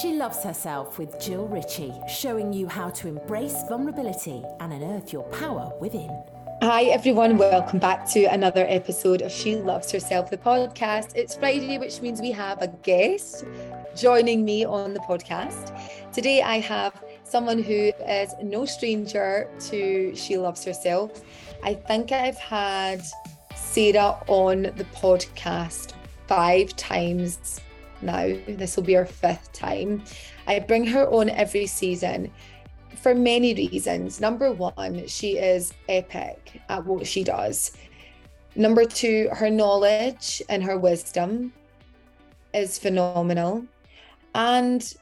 She Loves Herself with Jill Ritchie, showing you how to embrace vulnerability and unearth your power within. Hi, everyone. Welcome back to another episode of She Loves Herself, the podcast. It's Friday, which means we have a guest joining me on the podcast. Today, I have someone who is no stranger to She Loves Herself. I think I've had Sarah on the podcast five times now. This will be our fifth time. I bring her on every season for many reasons. Number one, she is epic at what she does. Number two, her knowledge and her wisdom is phenomenal. And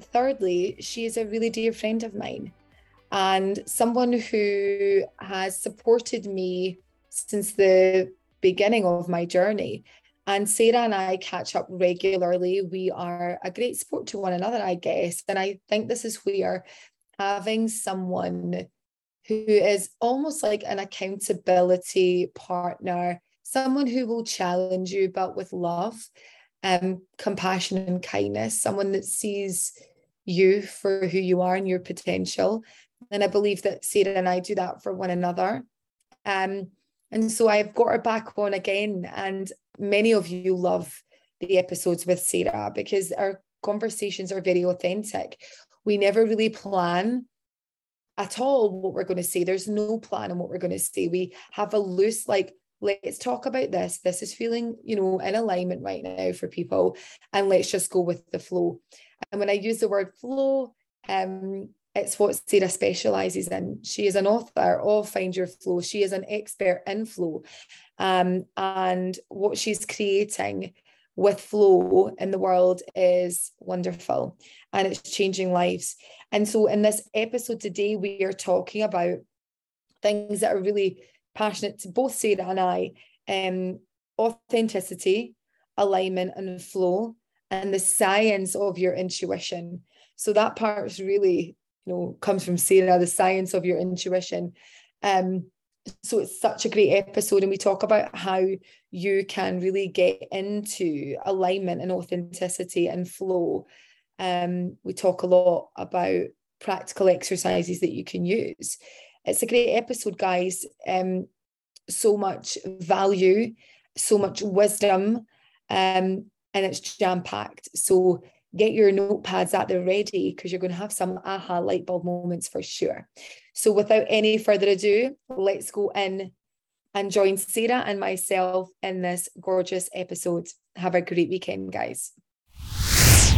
thirdly, she is a really dear friend of mine and someone who has supported me since the beginning of my journey. And Sarah and I catch up regularly. We are a great support to one another, I guess. And I think this is where having someone who is almost like an accountability partner, someone who will challenge you, but with love, um, compassion, and kindness, someone that sees you for who you are and your potential. And I believe that Sarah and I do that for one another. Um, and so I've got her back on again. And many of you love the episodes with Sarah because our conversations are very authentic. We never really plan at all what we're going to say. There's no plan on what we're going to say. We have a loose, like, let's talk about this. This is feeling, you know, in alignment right now for people. And let's just go with the flow. And when I use the word flow, um, it's what Sarah specializes in. She is an author of Find Your Flow. She is an expert in flow. Um, and what she's creating with flow in the world is wonderful and it's changing lives. And so, in this episode today, we are talking about things that are really passionate to both Sarah and I um, authenticity, alignment, and flow, and the science of your intuition. So, that part is really you know comes from Sarah, the science of your intuition. Um, so it's such a great episode, and we talk about how you can really get into alignment and authenticity and flow. Um, we talk a lot about practical exercises that you can use. It's a great episode, guys. Um, so much value, so much wisdom, um, and it's jam packed. So get your notepads at the ready because you're going to have some aha light bulb moments for sure. So without any further ado, let's go in and join Sarah and myself in this gorgeous episode. Have a great weekend, guys.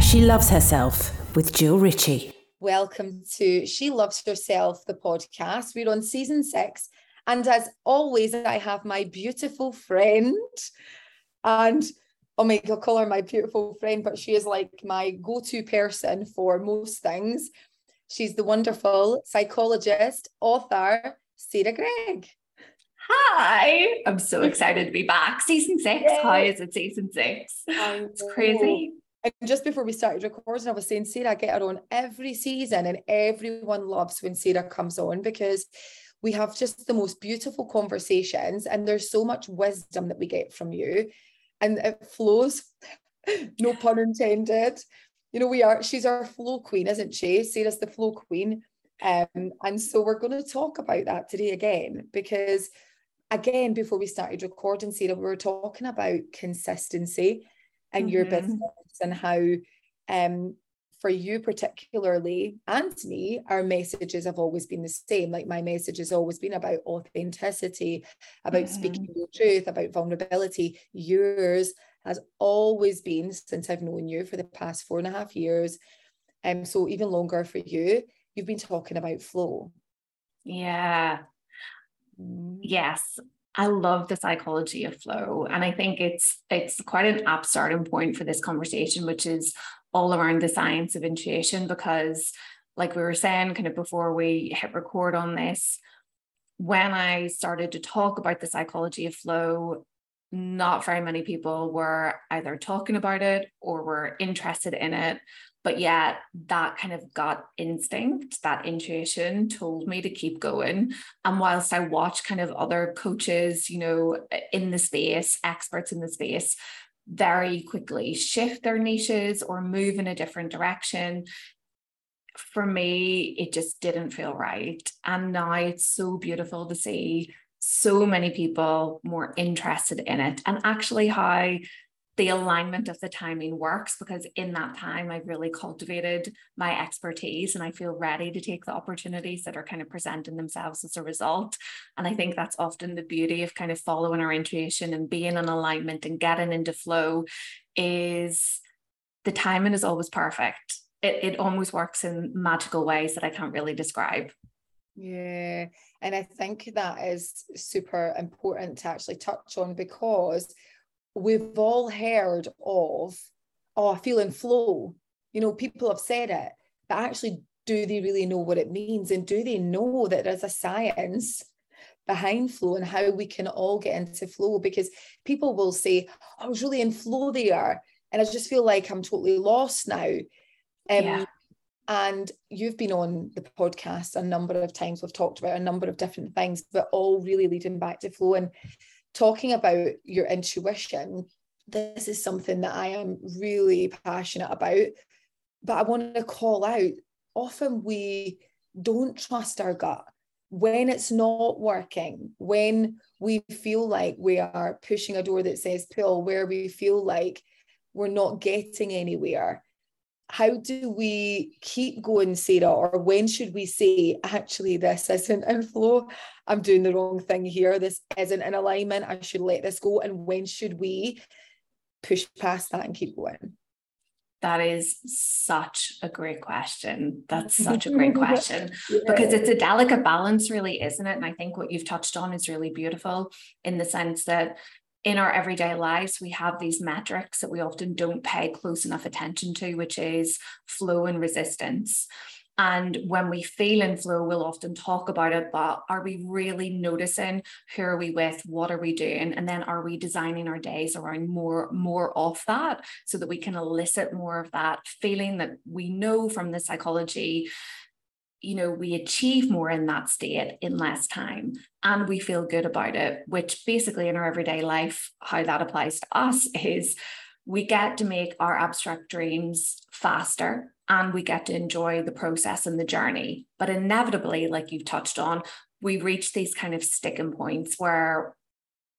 She loves herself with Jill Ritchie. Welcome to She Loves Herself, the podcast. We're on season six. And as always, I have my beautiful friend and oh my god, call her my beautiful friend, but she is like my go-to person for most things. She's the wonderful psychologist, author, Sarah Gregg. Hi, I'm so excited to be back. Season six. Yay. How is it season six? It's crazy. And just before we started recording, I was saying, Sarah, I get her on every season, and everyone loves when Sarah comes on because we have just the most beautiful conversations, and there's so much wisdom that we get from you and it flows. no pun intended. You know, we are, she's our flow queen, isn't she? Sarah's the flow queen. Um, and so we're going to talk about that today again, because again, before we started recording, Sarah, we were talking about consistency and mm-hmm. your business and how um for you particularly and me our messages have always been the same like my message has always been about authenticity about mm-hmm. speaking the truth about vulnerability yours has always been since i've known you for the past four and a half years and um, so even longer for you you've been talking about flow yeah yes I love the psychology of flow. And I think it's it's quite an apt starting point for this conversation, which is all around the science of intuition because like we were saying kind of before we hit record on this when i started to talk about the psychology of flow not very many people were either talking about it or were interested in it. But yet that kind of gut instinct that intuition told me to keep going. And whilst i watch kind of other coaches you know in the space experts in the space very quickly shift their niches or move in a different direction for me, it just didn't feel right. And now it's so beautiful to see so many people more interested in it and actually how the alignment of the timing works because in that time I've really cultivated my expertise and I feel ready to take the opportunities that are kind of presenting themselves as a result. And I think that's often the beauty of kind of following our intuition and being in alignment and getting into flow is the timing is always perfect it, it almost works in magical ways that I can't really describe. Yeah. And I think that is super important to actually touch on because we've all heard of, oh, I feel in flow. You know, people have said it, but actually, do they really know what it means? And do they know that there's a science behind flow and how we can all get into flow? Because people will say, oh, I was really in flow there. And I just feel like I'm totally lost now. Um, yeah. And you've been on the podcast a number of times. We've talked about a number of different things, but all really leading back to flow and talking about your intuition. This is something that I am really passionate about. But I want to call out often we don't trust our gut when it's not working, when we feel like we are pushing a door that says pull, where we feel like we're not getting anywhere how do we keep going, Sarah? Or when should we say, actually, this isn't in flow? I'm doing the wrong thing here. This isn't in alignment. I should let this go. And when should we push past that and keep going? That is such a great question. That's such a great question yeah. because it's a delicate balance, really, isn't it? And I think what you've touched on is really beautiful in the sense that in our everyday lives, we have these metrics that we often don't pay close enough attention to, which is flow and resistance. And when we feel in flow, we'll often talk about it, but are we really noticing who are we with? What are we doing? And then are we designing our days around more, more of that so that we can elicit more of that feeling that we know from the psychology you know, we achieve more in that state in less time and we feel good about it, which basically in our everyday life, how that applies to us is we get to make our abstract dreams faster and we get to enjoy the process and the journey. But inevitably, like you've touched on, we reach these kind of sticking points where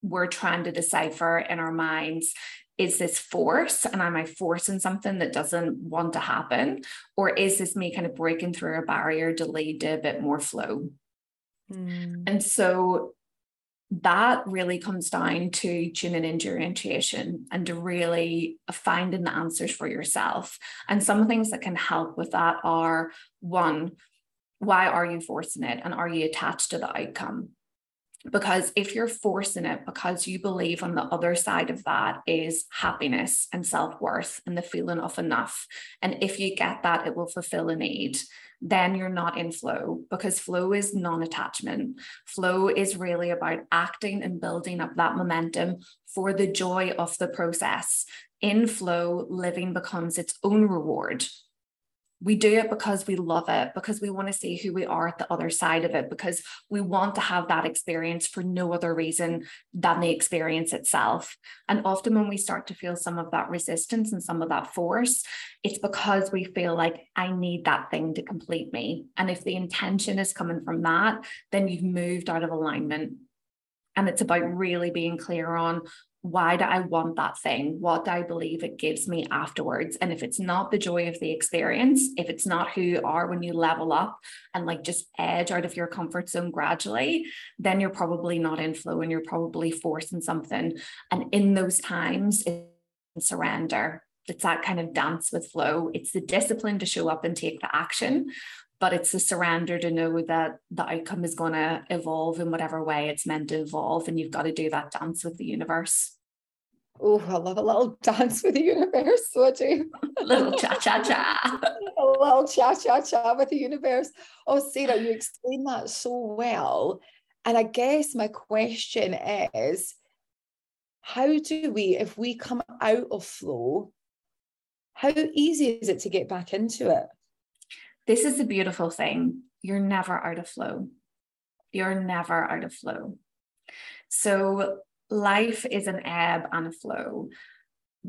we're trying to decipher in our minds is this force and am I forcing something that doesn't want to happen? Or is this me kind of breaking through a barrier to lead to a bit more flow? Mm. And so that really comes down to tuning into your intuition and to really finding the answers for yourself. And some things that can help with that are one, why are you forcing it? And are you attached to the outcome? Because if you're forcing it because you believe on the other side of that is happiness and self worth and the feeling of enough, and if you get that, it will fulfill a need, then you're not in flow because flow is non attachment. Flow is really about acting and building up that momentum for the joy of the process. In flow, living becomes its own reward we do it because we love it, because we want to see who we are at the other side of it, because we want to have that experience for no other reason than the experience itself. And often when we start to feel some of that resistance and some of that force, it's because we feel like I need that thing to complete me. And if the intention is coming from that, then you've moved out of alignment. And it's about really being clear on why do I want that thing? What do I believe it gives me afterwards? And if it's not the joy of the experience, if it's not who you are when you level up and like just edge out of your comfort zone gradually, then you're probably not in flow and you're probably forcing something. And in those times, it's surrender. It's that kind of dance with flow. It's the discipline to show up and take the action, but it's the surrender to know that the outcome is going to evolve in whatever way it's meant to evolve and you've got to do that dance with the universe oh i love a little dance with the universe what do a little cha-cha-cha a little cha-cha-cha with the universe oh sarah you explained that so well and i guess my question is how do we if we come out of flow how easy is it to get back into it this is the beautiful thing. You're never out of flow. You're never out of flow. So life is an ebb and a flow.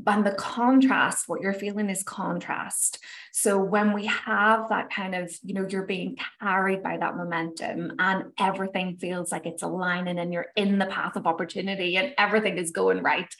and the contrast, what you're feeling is contrast. So when we have that kind of, you know, you're being carried by that momentum and everything feels like it's aligning and you're in the path of opportunity and everything is going right,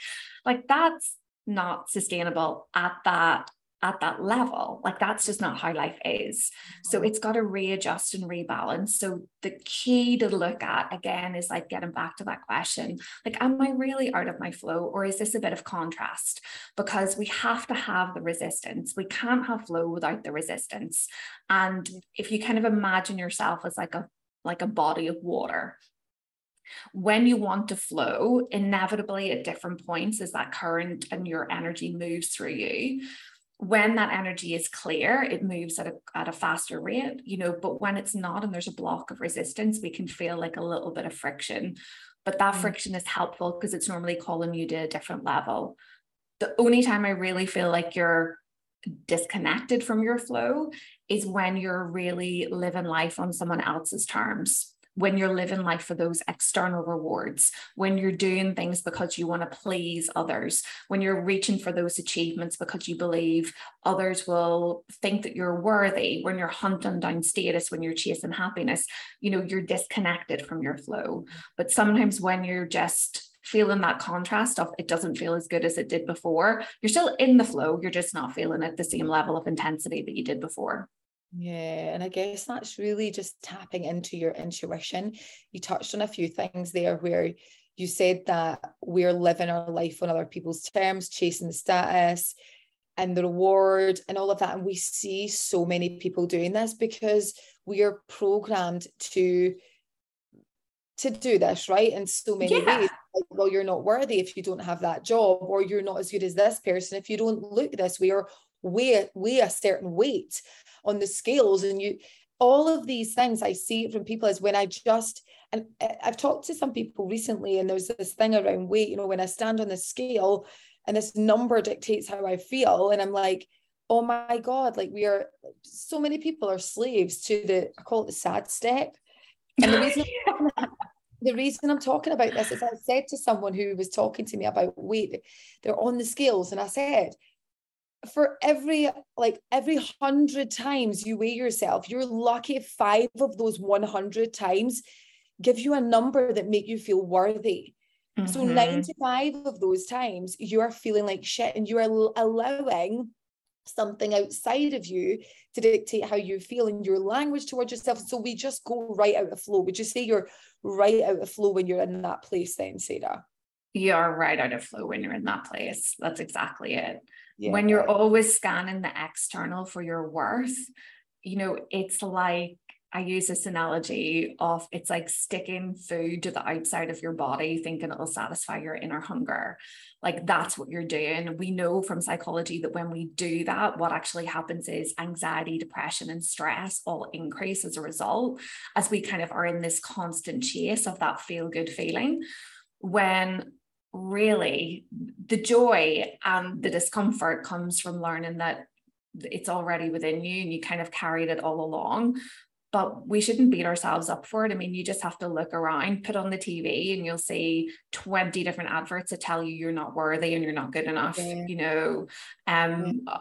like that's not sustainable at that at that level. Like that's just not how life is. So mm-hmm. it's got to readjust and rebalance. So the key to look at again is like getting back to that question like, am I really out of my flow or is this a bit of contrast? Because we have to have the resistance. We can't have flow without the resistance. And mm-hmm. if you kind of imagine yourself as like a like a body of water when you want to flow, inevitably at different points as that current and your energy moves through you, when that energy is clear, it moves at a, at a faster rate, you know, but when it's not and there's a block of resistance, we can feel like a little bit of friction. But that mm. friction is helpful because it's normally calling you to a different level. The only time I really feel like you're disconnected from your flow is when you're really living life on someone else's terms when you're living life for those external rewards, when you're doing things because you want to please others, when you're reaching for those achievements because you believe others will think that you're worthy, when you're hunting down status, when you're chasing happiness, you know, you're disconnected from your flow. But sometimes when you're just feeling that contrast of it doesn't feel as good as it did before, you're still in the flow, you're just not feeling at the same level of intensity that you did before. Yeah, and I guess that's really just tapping into your intuition. You touched on a few things there where you said that we're living our life on other people's terms, chasing the status and the reward and all of that. And we see so many people doing this because we are programmed to to do this, right? In so many yeah. ways. Like, well, you're not worthy if you don't have that job, or you're not as good as this person if you don't look this way, or weigh, weigh a certain weight on the scales and you all of these things I see it from people is when I just and uh, I've talked to some people recently and there's this thing around weight, you know, when I stand on the scale and this number dictates how I feel. And I'm like, oh my God, like we are so many people are slaves to the I call it the sad step. And the reason the reason I'm talking about this is I said to someone who was talking to me about weight, they're on the scales, and I said, for every like every hundred times you weigh yourself, you're lucky if five of those 100 times give you a number that make you feel worthy. Mm-hmm. So 95 of those times you are feeling like shit and you are allowing something outside of you to dictate how you feel and your language towards yourself. So we just go right out of flow. Would you say you're right out of flow when you're in that place then, Sarah? You're right out of flow when you're in that place. That's exactly it yeah. when you're always scanning the external for your worth you know it's like I use this analogy of it's like sticking food to the outside of your body, thinking it'll satisfy your inner hunger. Like that's what you're doing. We know from psychology that when we do that, what actually happens is anxiety, depression, and stress all increase as a result, as we kind of are in this constant chase of that feel good feeling. When really the joy and the discomfort comes from learning that it's already within you and you kind of carried it all along but we shouldn't beat ourselves up for it. I mean, you just have to look around, put on the TV, and you'll see 20 different adverts that tell you you're not worthy and you're not good enough, yeah. you know. Um, yeah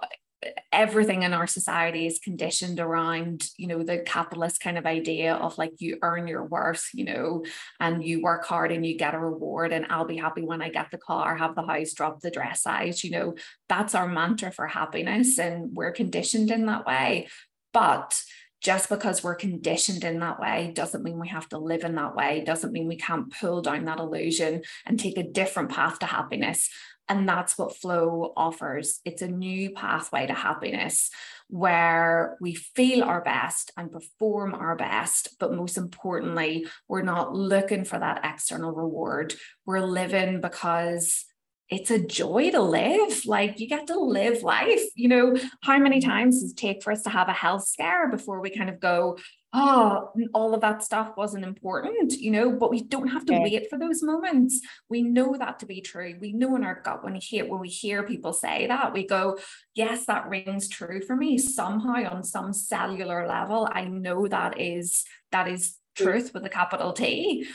everything in our society is conditioned around you know the capitalist kind of idea of like you earn your worth you know and you work hard and you get a reward and i'll be happy when i get the car have the house drop the dress size you know. That's our mantra for happiness and we're conditioned in that way. But just because we're conditioned in that way doesn't mean we have to live in that way. Doesn't mean we can't pull down that illusion and take a different path to happiness and that's what flow offers. It's a new pathway to happiness where we feel our best and perform our best. But most importantly, we're not looking for that external reward. We're living because it's a joy to live. Like you get to live life. You know, how many times does it take for us to have a health scare before we kind of go, oh, all of that stuff wasn't important, you know, but we don't have to yeah. wait for those moments. We know that to be true. We know in our gut when we hear when we hear people say that, we go, yes, that rings true for me. Somehow on some cellular level, I know that is that is truth with a capital T.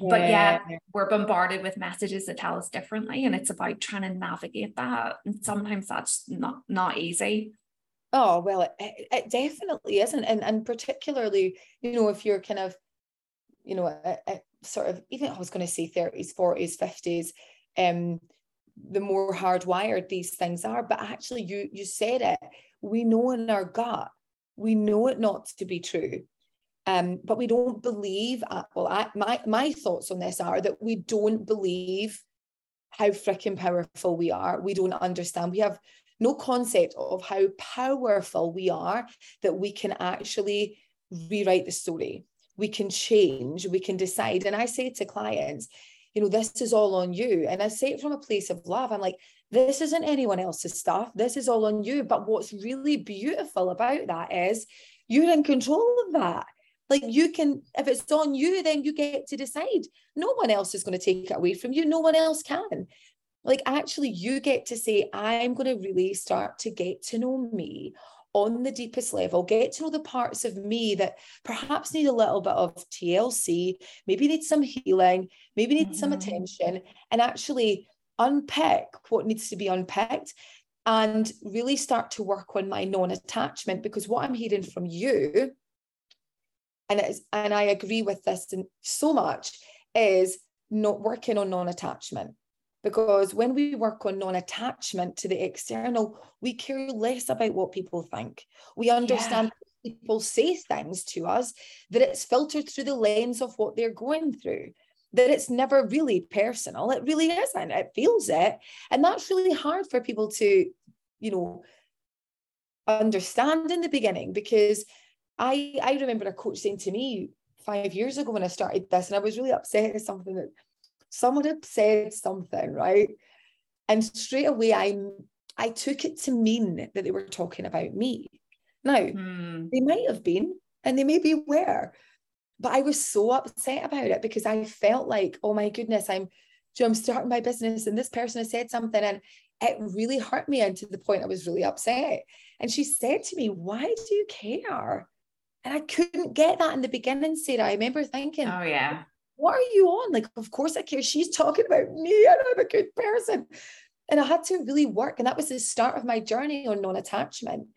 but yeah, we're bombarded with messages that tell us differently and it's about trying to navigate that and sometimes that's not not easy oh well it, it definitely isn't and and particularly you know if you're kind of you know a, a sort of even i was going to say 30s 40s 50s um the more hardwired these things are but actually you you said it we know in our gut we know it not to be true um, but we don't believe, uh, well, I, my, my thoughts on this are that we don't believe how freaking powerful we are. We don't understand. We have no concept of how powerful we are that we can actually rewrite the story. We can change, we can decide. And I say to clients, you know, this is all on you. And I say it from a place of love. I'm like, this isn't anyone else's stuff. This is all on you. But what's really beautiful about that is you're in control of that. Like you can, if it's on you, then you get to decide. No one else is going to take it away from you. No one else can. Like actually, you get to say, I'm going to really start to get to know me on the deepest level, get to know the parts of me that perhaps need a little bit of TLC, maybe need some healing, maybe need mm-hmm. some attention, and actually unpick what needs to be unpicked and really start to work on my non attachment. Because what I'm hearing from you and it's and I agree with this so much is not working on non-attachment because when we work on non-attachment to the external we care less about what people think. We understand yeah. people say things to us that it's filtered through the lens of what they're going through that it's never really personal. It really isn't. It feels it. And that's really hard for people to you know understand in the beginning because I I remember a coach saying to me five years ago when I started this, and I was really upset at something that someone had said something, right? And straight away I I took it to mean that they were talking about me. Now, hmm. they might have been, and they maybe were, but I was so upset about it because I felt like, oh my goodness, I'm I'm starting my business and this person has said something and it really hurt me and to the point I was really upset. And she said to me, Why do you care? And I couldn't get that in the beginning, Sarah. I remember thinking, Oh, yeah. What are you on? Like, of course I care. She's talking about me and I'm a good person. And I had to really work. And that was the start of my journey on non attachment.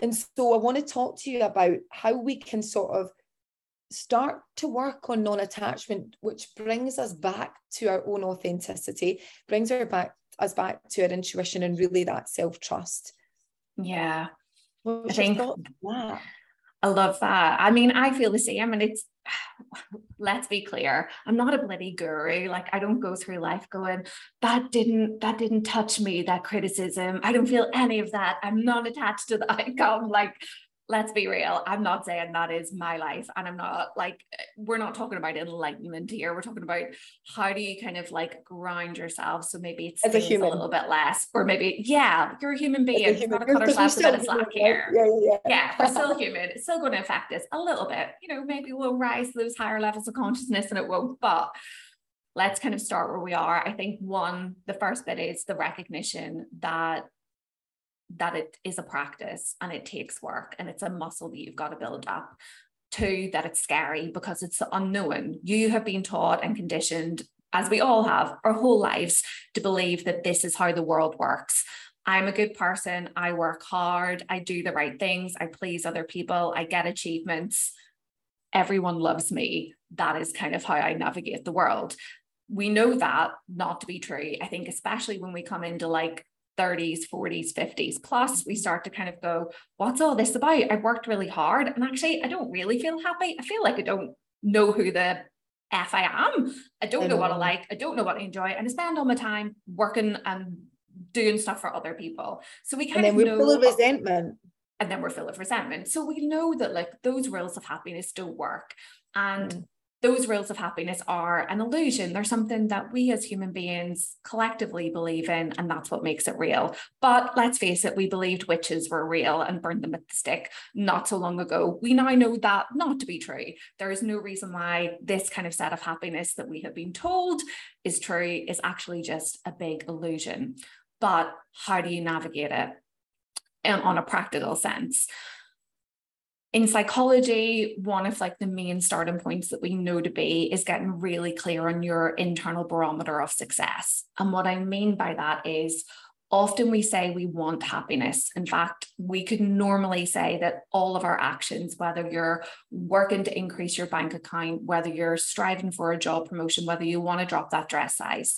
And so I want to talk to you about how we can sort of start to work on non attachment, which brings us back to our own authenticity, brings our back, us back to our intuition and really that self trust. Yeah. I think that? I love that. I mean, I feel the same. And it's, let's be clear, I'm not a bloody guru. Like I don't go through life going, that didn't, that didn't touch me, that criticism. I don't feel any of that. I'm not attached to the icon. Like let's be real. I'm not saying that is my life. And I'm not like, we're not talking about enlightenment here. We're talking about how do you kind of like grind yourself. So maybe it's As a, human. a little bit less, or maybe, yeah, you're a human being. You've got to cut ourselves a bit of here. Yeah, yeah, yeah. yeah, we're still human. It's still going to affect us a little bit. You know, maybe we'll rise to those higher levels of consciousness and it won't, but let's kind of start where we are. I think one, the first bit is the recognition that that it is a practice and it takes work and it's a muscle that you've got to build up. Two, that it's scary because it's the unknown. You have been taught and conditioned, as we all have, our whole lives to believe that this is how the world works. I'm a good person. I work hard. I do the right things. I please other people. I get achievements. Everyone loves me. That is kind of how I navigate the world. We know that not to be true. I think, especially when we come into like 30s, 40s, 50s. Plus, we start to kind of go, what's all this about? I've worked really hard and actually I don't really feel happy. I feel like I don't know who the F I am. I don't know what I like. I don't know what I enjoy. And I spend all my time working and doing stuff for other people. So we kind and then of we're know, full of resentment. And then we're full of resentment. So we know that like those rules of happiness don't work. And mm those rules of happiness are an illusion. They're something that we as human beings collectively believe in, and that's what makes it real. But let's face it, we believed witches were real and burned them at the stake not so long ago. We now know that not to be true. There is no reason why this kind of set of happiness that we have been told is true is actually just a big illusion. But how do you navigate it? Um, on a practical sense in psychology, one of like the main starting points that we know to be is getting really clear on your internal barometer of success. And what I mean by that is often we say we want happiness. In fact, we could normally say that all of our actions, whether you're working to increase your bank account, whether you're striving for a job promotion, whether you want to drop that dress size,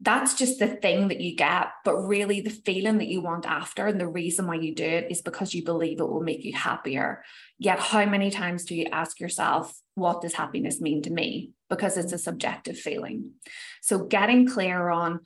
that's just the thing that you get. But really, the feeling that you want after and the reason why you do it is because you believe it will make you happier. Yet, how many times do you ask yourself, what does happiness mean to me? Because it's a subjective feeling. So, getting clear on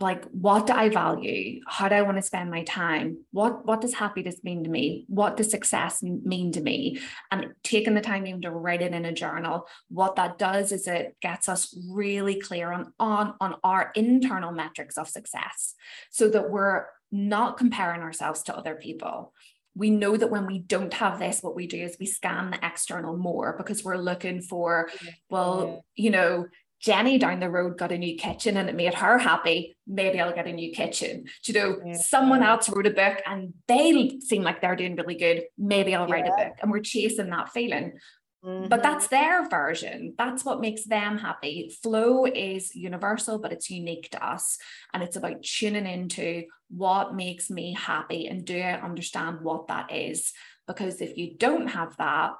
like what do i value? How do i want to spend my time? What what does happiness mean to me? What does success mean to me? And taking the time even to write it in a journal what that does is it gets us really clear on on on our internal metrics of success so that we're not comparing ourselves to other people. We know that when we don't have this, what we do is we scan the external more because we're looking for, well, you know, Jenny down the road got a new kitchen and it made her happy. Maybe I'll get a new kitchen. Do you know, yeah. someone else wrote a book and they seem like they're doing really good. Maybe I'll write yeah. a book. And we're chasing that feeling. Mm-hmm. But that's their version. That's what makes them happy. Flow is universal, but it's unique to us. And it's about tuning into what makes me happy and do I understand what that is? Because if you don't have that,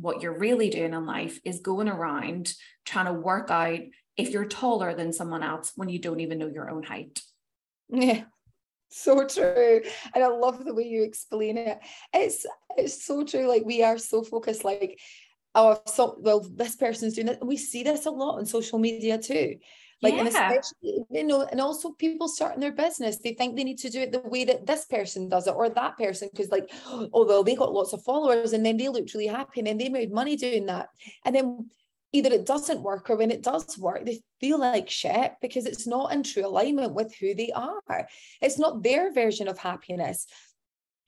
what you're really doing in life is going around trying to work out if you're taller than someone else when you don't even know your own height. Yeah. So true. And I love the way you explain it. It's it's so true. Like we are so focused, like, oh, so well, this person's doing it. We see this a lot on social media too. Like, yeah. and especially, you know, and also people starting their business, they think they need to do it the way that this person does it or that person, because like, oh, well, they got lots of followers and then they looked really happy and then they made money doing that. And then either it doesn't work or when it does work, they feel like shit because it's not in true alignment with who they are. It's not their version of happiness.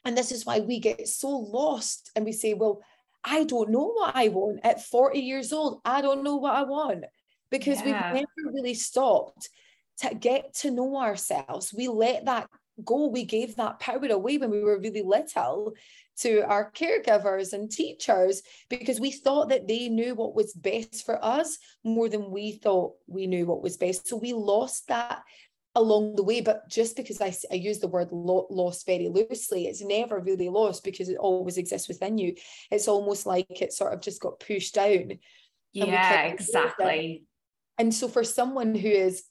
And this is why we get so lost and we say, well, I don't know what I want at 40 years old. I don't know what I want because yeah. we've never really stopped to get to know ourselves. We let that go. We gave that power away when we were really little to our caregivers and teachers because we thought that they knew what was best for us more than we thought we knew what was best. So we lost that along the way. But just because I, I use the word lo- lost very loosely, it's never really lost because it always exists within you. It's almost like it sort of just got pushed down. Yeah, exactly. And so for someone who is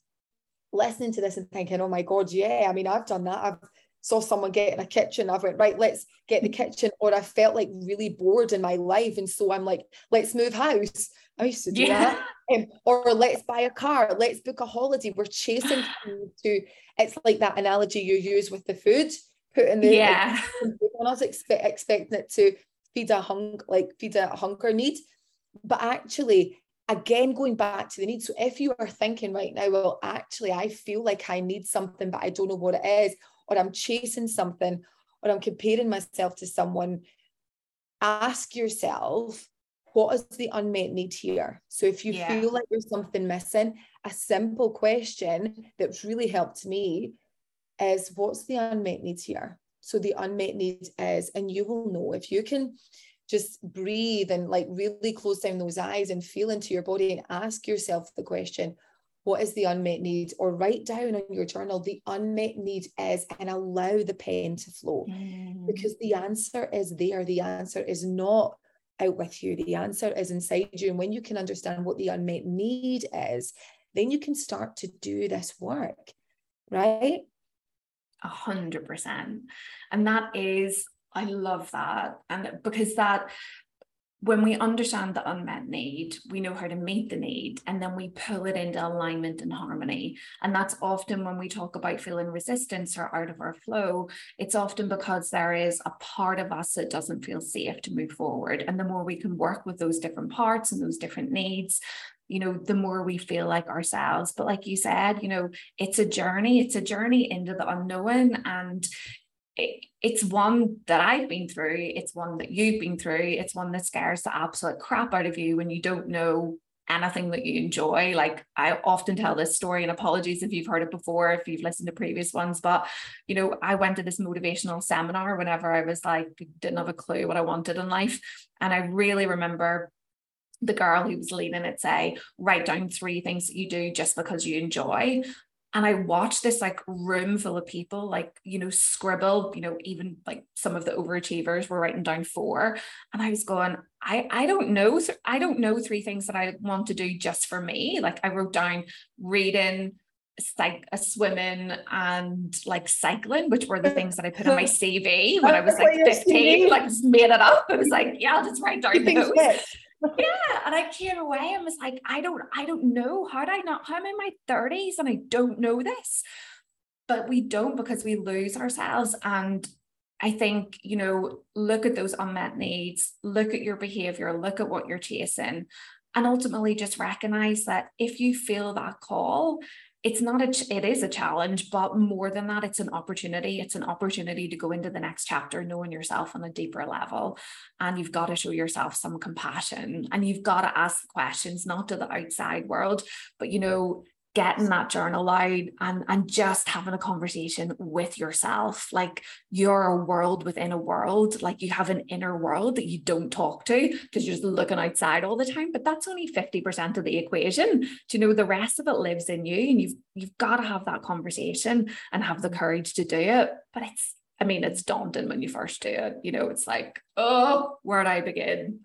listening to this and thinking, oh my God, yeah, I mean, I've done that. I've saw someone get in a kitchen. I've went, right, let's get the kitchen. Or I felt like really bored in my life. And so I'm like, let's move house. I used to do yeah. that. Um, or let's buy a car, let's book a holiday. We're chasing to it's like that analogy you use with the food, putting the yeah. Like, on us expect, expecting it to feed a hung like feed a hunger need. But actually again going back to the need. So if you are thinking right now well actually i feel like i need something but i don't know what it is or i'm chasing something or i'm comparing myself to someone ask yourself what is the unmet need here? So if you yeah. feel like there's something missing a simple question that's really helped me is what's the unmet need here? So the unmet need is and you will know if you can just breathe and like really close down those eyes and feel into your body and ask yourself the question what is the unmet need? Or write down on your journal the unmet need is and allow the pen to flow. Mm. because the answer is there. The answer is not out with you. The answer is inside you. And when you can understand what the unmet need is then you can start to do this work right? A hundred percent. And that is I love that. And because that, when we understand the unmet need, we know how to meet the need, and then we pull it into alignment and harmony. And that's often when we talk about feeling resistance or out of our flow, it's often because there is a part of us that doesn't feel safe to move forward. And the more we can work with those different parts and those different needs, you know, the more we feel like ourselves. But like you said, you know, it's a journey, it's a journey into the unknown. And it, it's one that I've been through. It's one that you've been through. It's one that scares the absolute crap out of you when you don't know anything that you enjoy. Like I often tell this story, and apologies if you've heard it before, if you've listened to previous ones, but you know, I went to this motivational seminar whenever I was like, didn't have a clue what I wanted in life. And I really remember the girl who was leading it say, write down three things that you do just because you enjoy. And I watched this like room full of people, like, you know, scribble, you know, even like some of the overachievers were writing down four. And I was going, I, I don't know. I don't know three things that I want to do just for me. Like I wrote down reading, like a uh, swimming and like cycling, which were the things that I put on my CV when I was like 15, like just made it up. I was like, yeah, I'll just write down those yeah. And I came away and was like, I don't, I don't know. How do I not? I'm in my 30s and I don't know this. But we don't because we lose ourselves. And I think, you know, look at those unmet needs, look at your behavior, look at what you're chasing, and ultimately just recognize that if you feel that call, it's not a it is a challenge but more than that it's an opportunity. It's an opportunity to go into the next chapter knowing yourself on a deeper level. And you've got to show yourself some compassion. And you've got to ask questions not to the outside world but you know getting that journal out and and just having a conversation with yourself. Like you're a world within a world. Like you have an inner world that you don't talk to because you're just looking outside all the time. But that's only 50% of the equation. Do you know the rest of it lives in you and you've you've got to have that conversation and have the courage to do it. But it's I mean it's daunting when you first do it. You know it's like oh where do I begin?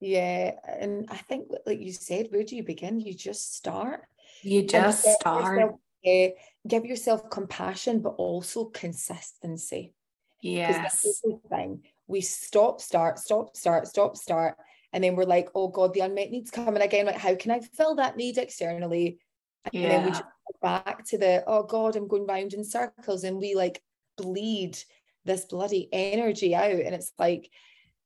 Yeah and I think like you said where do you begin? You just start you just start. Yourself, give yourself compassion, but also consistency. Yes. thing. We stop, start, stop, start, stop, start. And then we're like, oh God, the unmet needs coming again. Like, how can I fill that need externally? And yeah. then we just go back to the, oh God, I'm going round in circles. And we like bleed this bloody energy out. And it's like,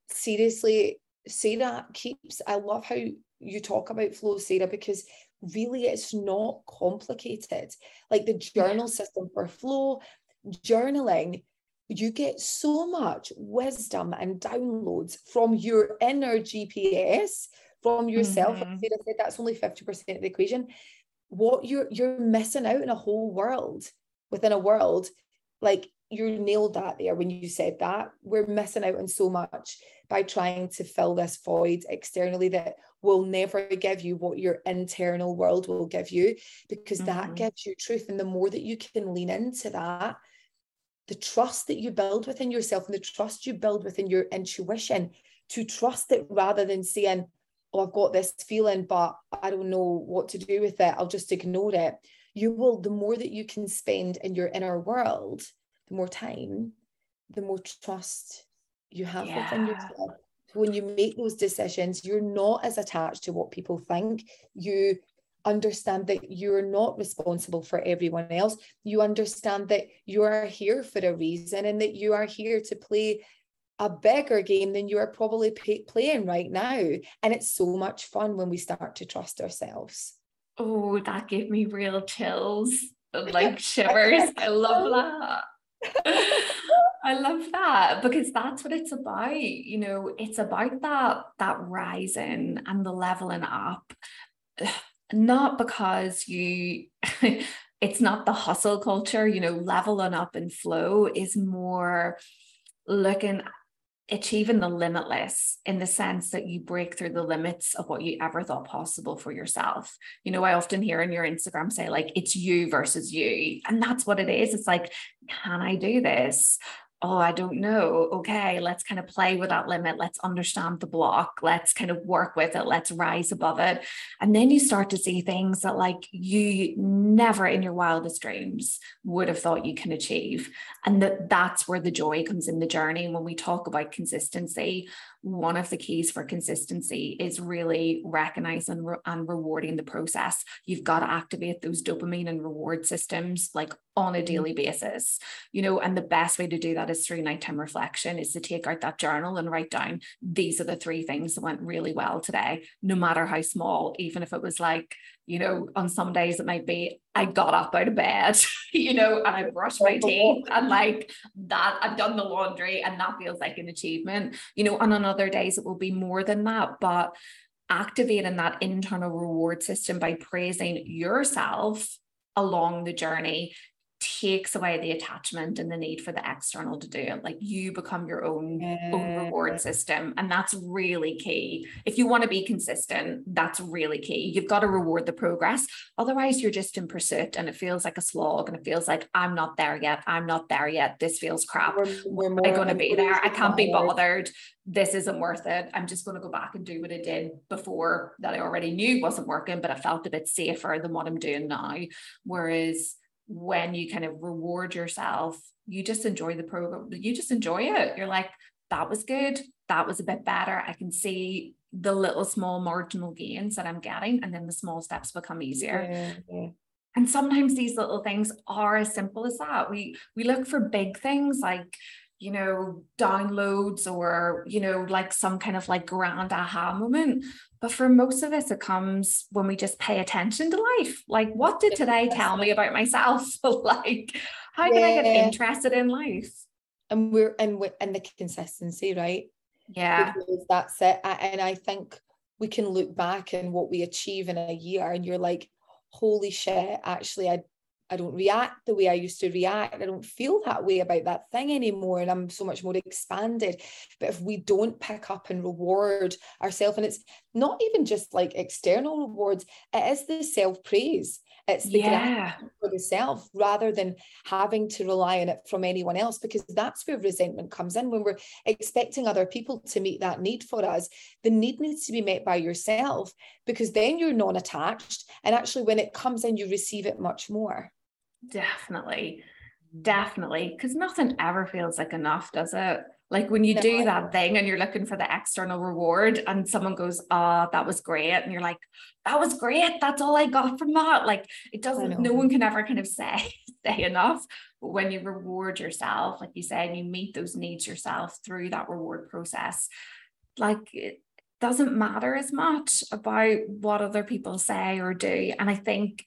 seriously, Sarah keeps, I love how you talk about flow, Sarah, because really it's not complicated. Like the journal system for flow, journaling, you get so much wisdom and downloads from your inner GPS, from yourself. Mm-hmm. Like I said, that's only 50% of the equation. What you're you're missing out in a whole world within a world, like you nailed that there when you said that. We're missing out on so much by trying to fill this void externally that will never give you what your internal world will give you because mm-hmm. that gives you truth. And the more that you can lean into that, the trust that you build within yourself and the trust you build within your intuition to trust it rather than saying, Oh, I've got this feeling, but I don't know what to do with it. I'll just ignore it. You will, the more that you can spend in your inner world, the more time, the more trust you have yeah. within yourself. When you make those decisions, you're not as attached to what people think. You understand that you're not responsible for everyone else. You understand that you are here for a reason and that you are here to play a bigger game than you are probably pay- playing right now. And it's so much fun when we start to trust ourselves. Oh, that gave me real chills, like shivers. I love that. I love that because that's what it's about. You know, it's about that that rising and the leveling up. Not because you it's not the hustle culture, you know, leveling up and flow is more looking achieving the limitless in the sense that you break through the limits of what you ever thought possible for yourself. You know, I often hear in your Instagram say, like, it's you versus you. And that's what it is. It's like, can I do this? Oh, I don't know. Okay, let's kind of play with that limit. Let's understand the block. Let's kind of work with it. Let's rise above it. And then you start to see things that, like, you never in your wildest dreams would have thought you can achieve. And that that's where the joy comes in the journey. When we talk about consistency, one of the keys for consistency is really recognizing re- and rewarding the process. You've got to activate those dopamine and reward systems like on a mm-hmm. daily basis, you know, and the best way to do that is through nighttime reflection is to take out that journal and write down these are the three things that went really well today, no matter how small, even if it was like, you know, on some days it might be I got up out of bed, you know, and I brushed my teeth and like that I've done the laundry and that feels like an achievement, you know, and on other days it will be more than that. But activating that internal reward system by praising yourself along the journey takes away the attachment and the need for the external to do it. Like you become your own, yeah. own reward system. And that's really key. If you want to be consistent, that's really key. You've got to reward the progress. Otherwise, you're just in pursuit and it feels like a slog and it feels like I'm not there yet. I'm not there yet. This feels crap. We're, we're Am I going to be there? I can't be bothered. This isn't worth it. I'm just going to go back and do what I did before that I already knew wasn't working, but I felt a bit safer than what I'm doing now. Whereas when you kind of reward yourself, you just enjoy the program. You just enjoy it. You're like, that was good. That was a bit better. I can see the little small marginal gains that I'm getting, and then the small steps become easier. Yeah, yeah. And sometimes these little things are as simple as that. We we look for big things like you know, downloads or, you know, like some kind of like grand aha moment. But for most of us, it comes when we just pay attention to life. Like, what did today tell me about myself? like, how can yeah. I get interested in life? And we're and we and the consistency, right? Yeah, because that's it. And I think we can look back and what we achieve in a year, and you're like, holy shit! Actually, I I don't react the way I used to react. I don't feel that way about that thing anymore. And I'm so much more expanded. But if we don't pick up and reward ourselves, and it's not even just like external rewards, it is the self praise. It's the yeah. for the self rather than having to rely on it from anyone else, because that's where resentment comes in. When we're expecting other people to meet that need for us, the need needs to be met by yourself, because then you're non attached. And actually, when it comes in, you receive it much more. Definitely. Definitely. Because nothing ever feels like enough, does it? Like when you no, do that thing and you're looking for the external reward and someone goes, Oh, that was great. And you're like, that was great. That's all I got from that. Like it doesn't, no one can ever kind of say, say enough. But when you reward yourself, like you said, you meet those needs yourself through that reward process, like it doesn't matter as much about what other people say or do. And I think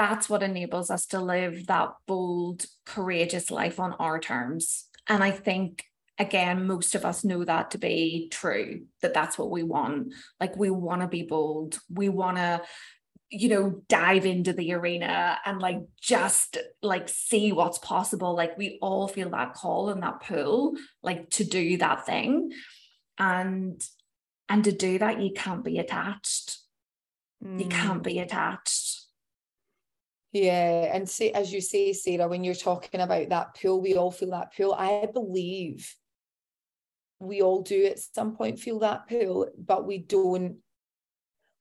that's what enables us to live that bold, courageous life on our terms. And I think, again, most of us know that to be true, that that's what we want. Like, we want to be bold. We want to you know dive into the arena and like just like see what's possible like we all feel that call and that pull like to do that thing and and to do that you can't be attached mm. you can't be mm. attached yeah, and say as you say, Sarah, when you're talking about that pull, we all feel that pull. I believe we all do at some point feel that pull, but we don't.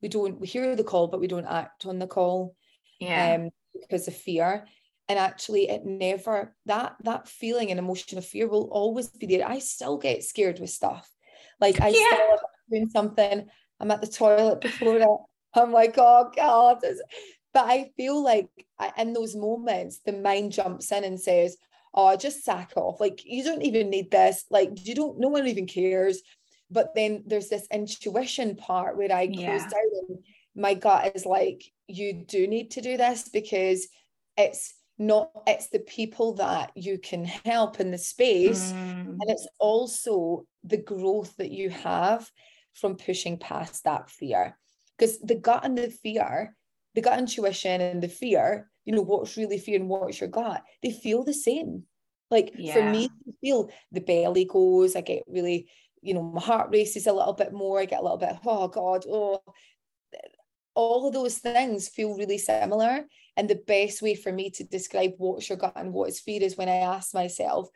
We don't. We hear the call, but we don't act on the call. Yeah. Um, because of fear, and actually, it never that that feeling and emotion of fear will always be there. I still get scared with stuff. Like I yeah. still doing something. I'm at the toilet before it. I'm like, oh God, but I feel like in those moments, the mind jumps in and says, Oh, just sack off. Like, you don't even need this. Like, you don't, no one even cares. But then there's this intuition part where I close yeah. down and my gut is like, You do need to do this because it's not, it's the people that you can help in the space. Mm. And it's also the growth that you have from pushing past that fear. Because the gut and the fear the gut intuition and the fear, you know, what's really fear and what's your gut, they feel the same. Like yeah. for me, I feel the belly goes, I get really, you know, my heart races a little bit more, I get a little bit, oh God, oh, all of those things feel really similar. And the best way for me to describe what's your gut and what is fear is when I ask myself,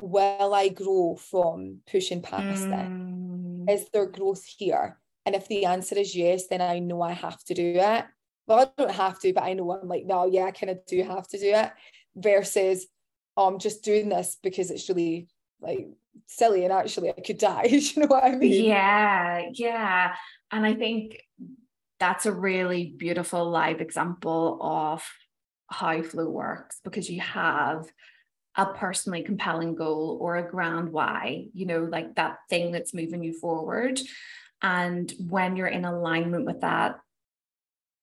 will I grow from pushing past mm. it? Is there growth here? And if the answer is yes, then I know I have to do it well, I don't have to, but I know I'm like, no, yeah, I kind of do have to do it versus oh, I'm just doing this because it's really like silly and actually I could die. you know what I mean? Yeah, yeah. And I think that's a really beautiful live example of how flow works because you have a personally compelling goal or a grand why, you know, like that thing that's moving you forward. And when you're in alignment with that,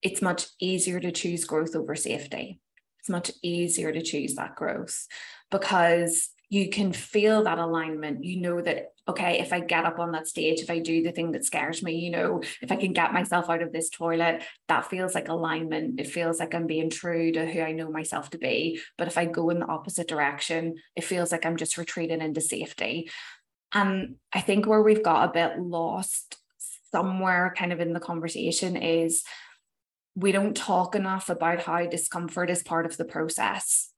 it's much easier to choose growth over safety. It's much easier to choose that growth because you can feel that alignment. You know that, okay, if I get up on that stage, if I do the thing that scares me, you know, if I can get myself out of this toilet, that feels like alignment. It feels like I'm being true to who I know myself to be. But if I go in the opposite direction, it feels like I'm just retreating into safety. And I think where we've got a bit lost somewhere kind of in the conversation is we don't talk enough about how discomfort is part of the process.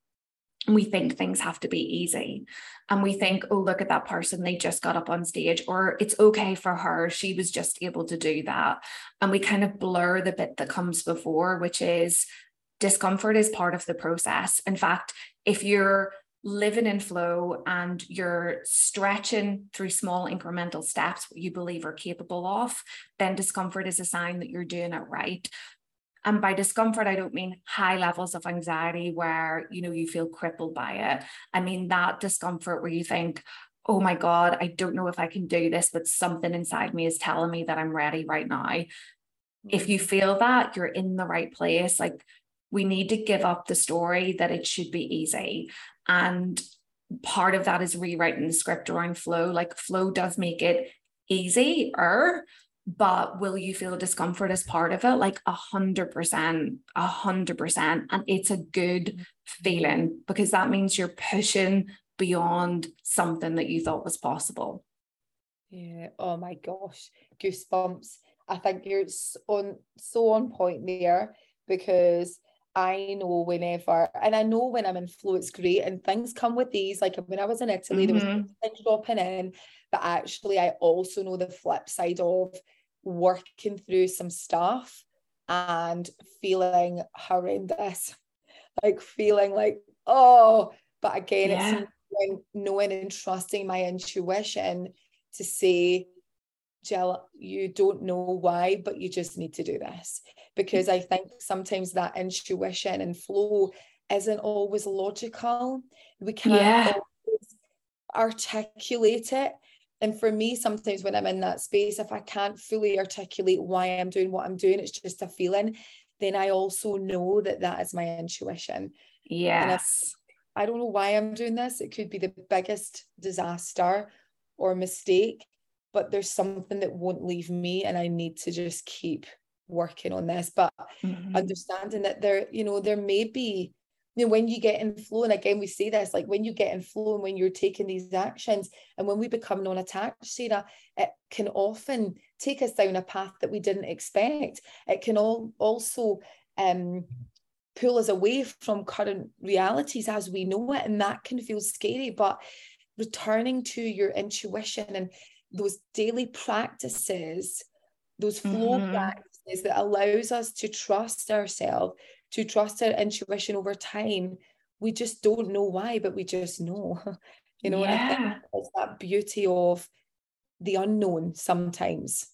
We think things have to be easy. And we think oh look at that person they just got up on stage or it's okay for her she was just able to do that. And we kind of blur the bit that comes before which is discomfort is part of the process. In fact if you're living in flow and you're stretching through small incremental steps what you believe are capable of then discomfort is a sign that you're doing it right and by discomfort, I don't mean high levels of anxiety where, you know, you feel crippled by it. I mean that discomfort where you think, oh my God, I don't know if I can do this, but something inside me is telling me that I'm ready right now. If you mm-hmm. feel that, you're in the right place. Like we need to give up the story that it should be easy. And part of that is rewriting the script around flow. Like flow does make it easier, but will you feel discomfort as part of it like a hundred percent a hundred percent and it's a good mm-hmm. feeling because that means you're pushing beyond something that you thought was possible yeah oh my gosh goosebumps i think you're on so on point there because I know whenever, and I know when I'm in flow, it's great, and things come with these. Like when I was in Italy, mm-hmm. there was mm-hmm. dropping in, but actually, I also know the flip side of working through some stuff and feeling horrendous, like feeling like, oh, but again, yeah. it's knowing, knowing and trusting my intuition to say, Jill, you don't know why, but you just need to do this. Because I think sometimes that intuition and flow isn't always logical. We can't yeah. articulate it and for me sometimes when i'm in that space if i can't fully articulate why i'm doing what i'm doing it's just a feeling then i also know that that is my intuition. Yes. I don't know why i'm doing this it could be the biggest disaster or mistake but there's something that won't leave me and i need to just keep working on this. But mm-hmm. understanding that there you know there may be you know, when you get in flow, and again, we say this like when you get in flow and when you're taking these actions, and when we become non attached, Sarah, it can often take us down a path that we didn't expect. It can all also um, pull us away from current realities as we know it, and that can feel scary. But returning to your intuition and those daily practices, those flow mm-hmm. practices that allows us to trust ourselves to trust our intuition over time. We just don't know why, but we just know. you know, yeah. and I think it's that beauty of the unknown sometimes.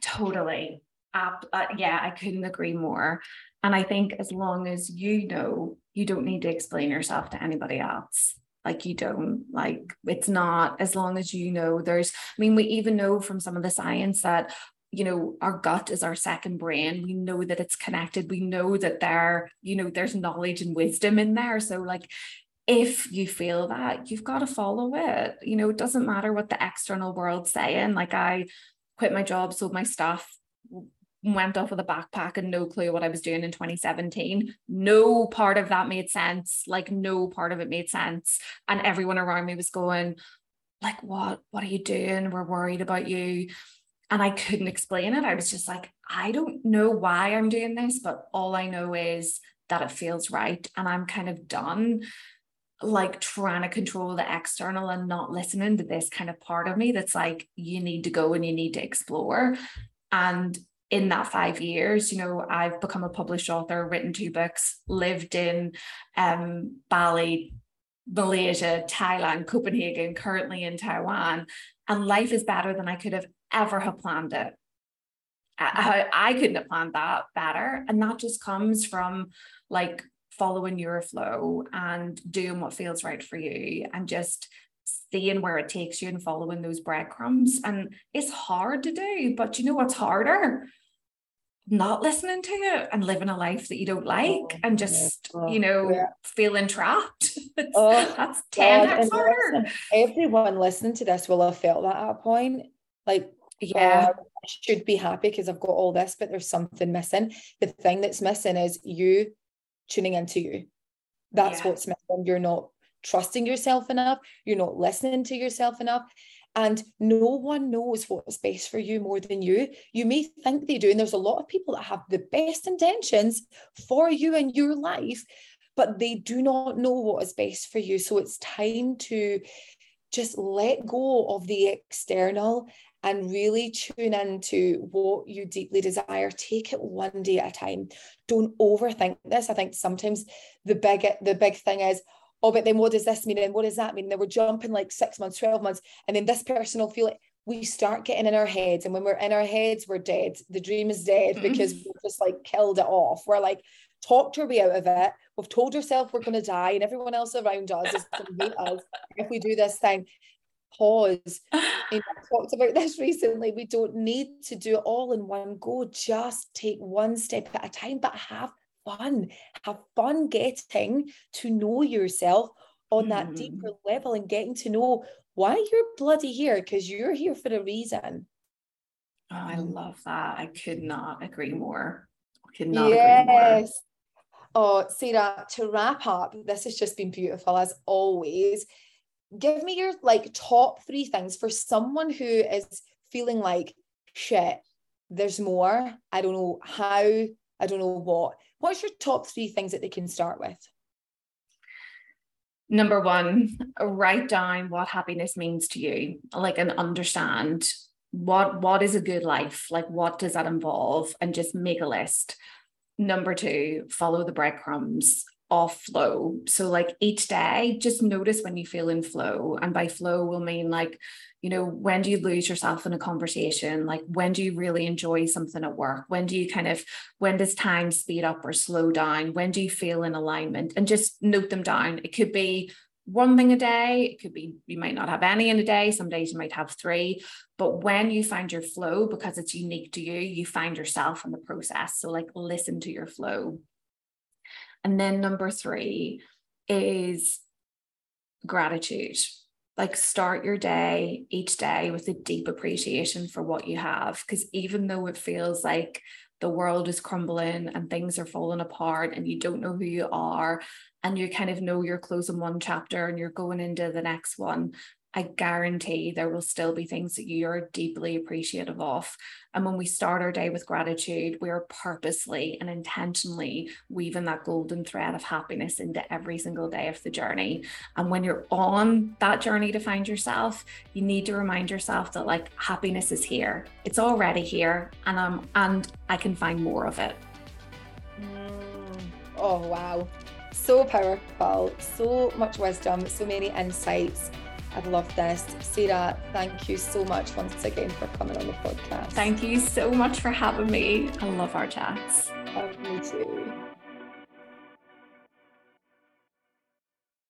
Totally. Uh, uh, yeah, I couldn't agree more. And I think as long as you know, you don't need to explain yourself to anybody else. Like you don't, like it's not as long as you know there's, I mean, we even know from some of the science that, you know our gut is our second brain we know that it's connected we know that there you know there's knowledge and wisdom in there so like if you feel that you've got to follow it you know it doesn't matter what the external world's saying like i quit my job sold my stuff went off with a backpack and no clue what I was doing in 2017. No part of that made sense. Like no part of it made sense. And everyone around me was going, like, what? What are you doing? We're worried about you and I couldn't explain it. I was just like, I don't know why I'm doing this, but all I know is that it feels right. And I'm kind of done like trying to control the external and not listening to this kind of part of me that's like, you need to go and you need to explore. And in that five years, you know, I've become a published author, written two books, lived in um, Bali, Malaysia, Thailand, Copenhagen, currently in Taiwan. And life is better than I could have ever have planned it. I, I couldn't have planned that better. And that just comes from like following your flow and doing what feels right for you and just seeing where it takes you and following those breadcrumbs. And it's hard to do, but you know what's harder? not listening to it and living a life that you don't oh, like oh, and just oh, you know yeah. feeling trapped oh, that's 10 times harder listen, everyone listening to this will have felt that at a point like yeah oh, I should be happy because I've got all this but there's something missing the thing that's missing is you tuning into you that's yeah. what's missing you're not trusting yourself enough you're not listening to yourself enough and no one knows what's best for you more than you. You may think they do. And there's a lot of people that have the best intentions for you and your life, but they do not know what is best for you. So it's time to just let go of the external and really tune into what you deeply desire. Take it one day at a time. Don't overthink this. I think sometimes the big the big thing is, oh, but then what does this mean? And what does that mean? And then we're jumping like six months, 12 months. And then this person will feel like we start getting in our heads. And when we're in our heads, we're dead. The dream is dead mm-hmm. because we've just like killed it off. We're like, talked our way out of it. We've told ourselves we're going to die, and everyone else around us is going to hate us if we do this thing. Pause. And I talked about this recently. We don't need to do it all in one go. Just take one step at a time, but have fun. Have fun getting to know yourself on that mm. deeper level and getting to know why you're bloody here because you're here for a reason. Oh, I love that. I could not agree more. I could not yes. agree more. Oh, Sarah, to wrap up, this has just been beautiful as always. Give me your like top three things for someone who is feeling like shit, there's more. I don't know how, I don't know what. What's your top three things that they can start with? Number one, write down what happiness means to you, like and understand what what is a good life, like what does that involve, and just make a list. Number two, follow the breadcrumbs off flow. So like each day, just notice when you feel in flow. And by flow will mean like, you know, when do you lose yourself in a conversation? Like when do you really enjoy something at work? When do you kind of, when does time speed up or slow down? When do you feel in alignment? And just note them down. It could be one thing a day. It could be you might not have any in a day. Some days you might have three. But when you find your flow, because it's unique to you, you find yourself in the process. So, like, listen to your flow. And then number three is gratitude. Like start your day each day with a deep appreciation for what you have. Because even though it feels like the world is crumbling and things are falling apart and you don't know who you are and you kind of know you're closing one chapter and you're going into the next one I guarantee there will still be things that you're deeply appreciative of. And when we start our day with gratitude, we are purposely and intentionally weaving that golden thread of happiness into every single day of the journey. And when you're on that journey to find yourself, you need to remind yourself that like happiness is here. It's already here and um and I can find more of it. Mm. Oh wow. So powerful, so much wisdom, so many insights I've loved this. Sarah, thank you so much once again for coming on the podcast. Thank you so much for having me. I love our chats. me too.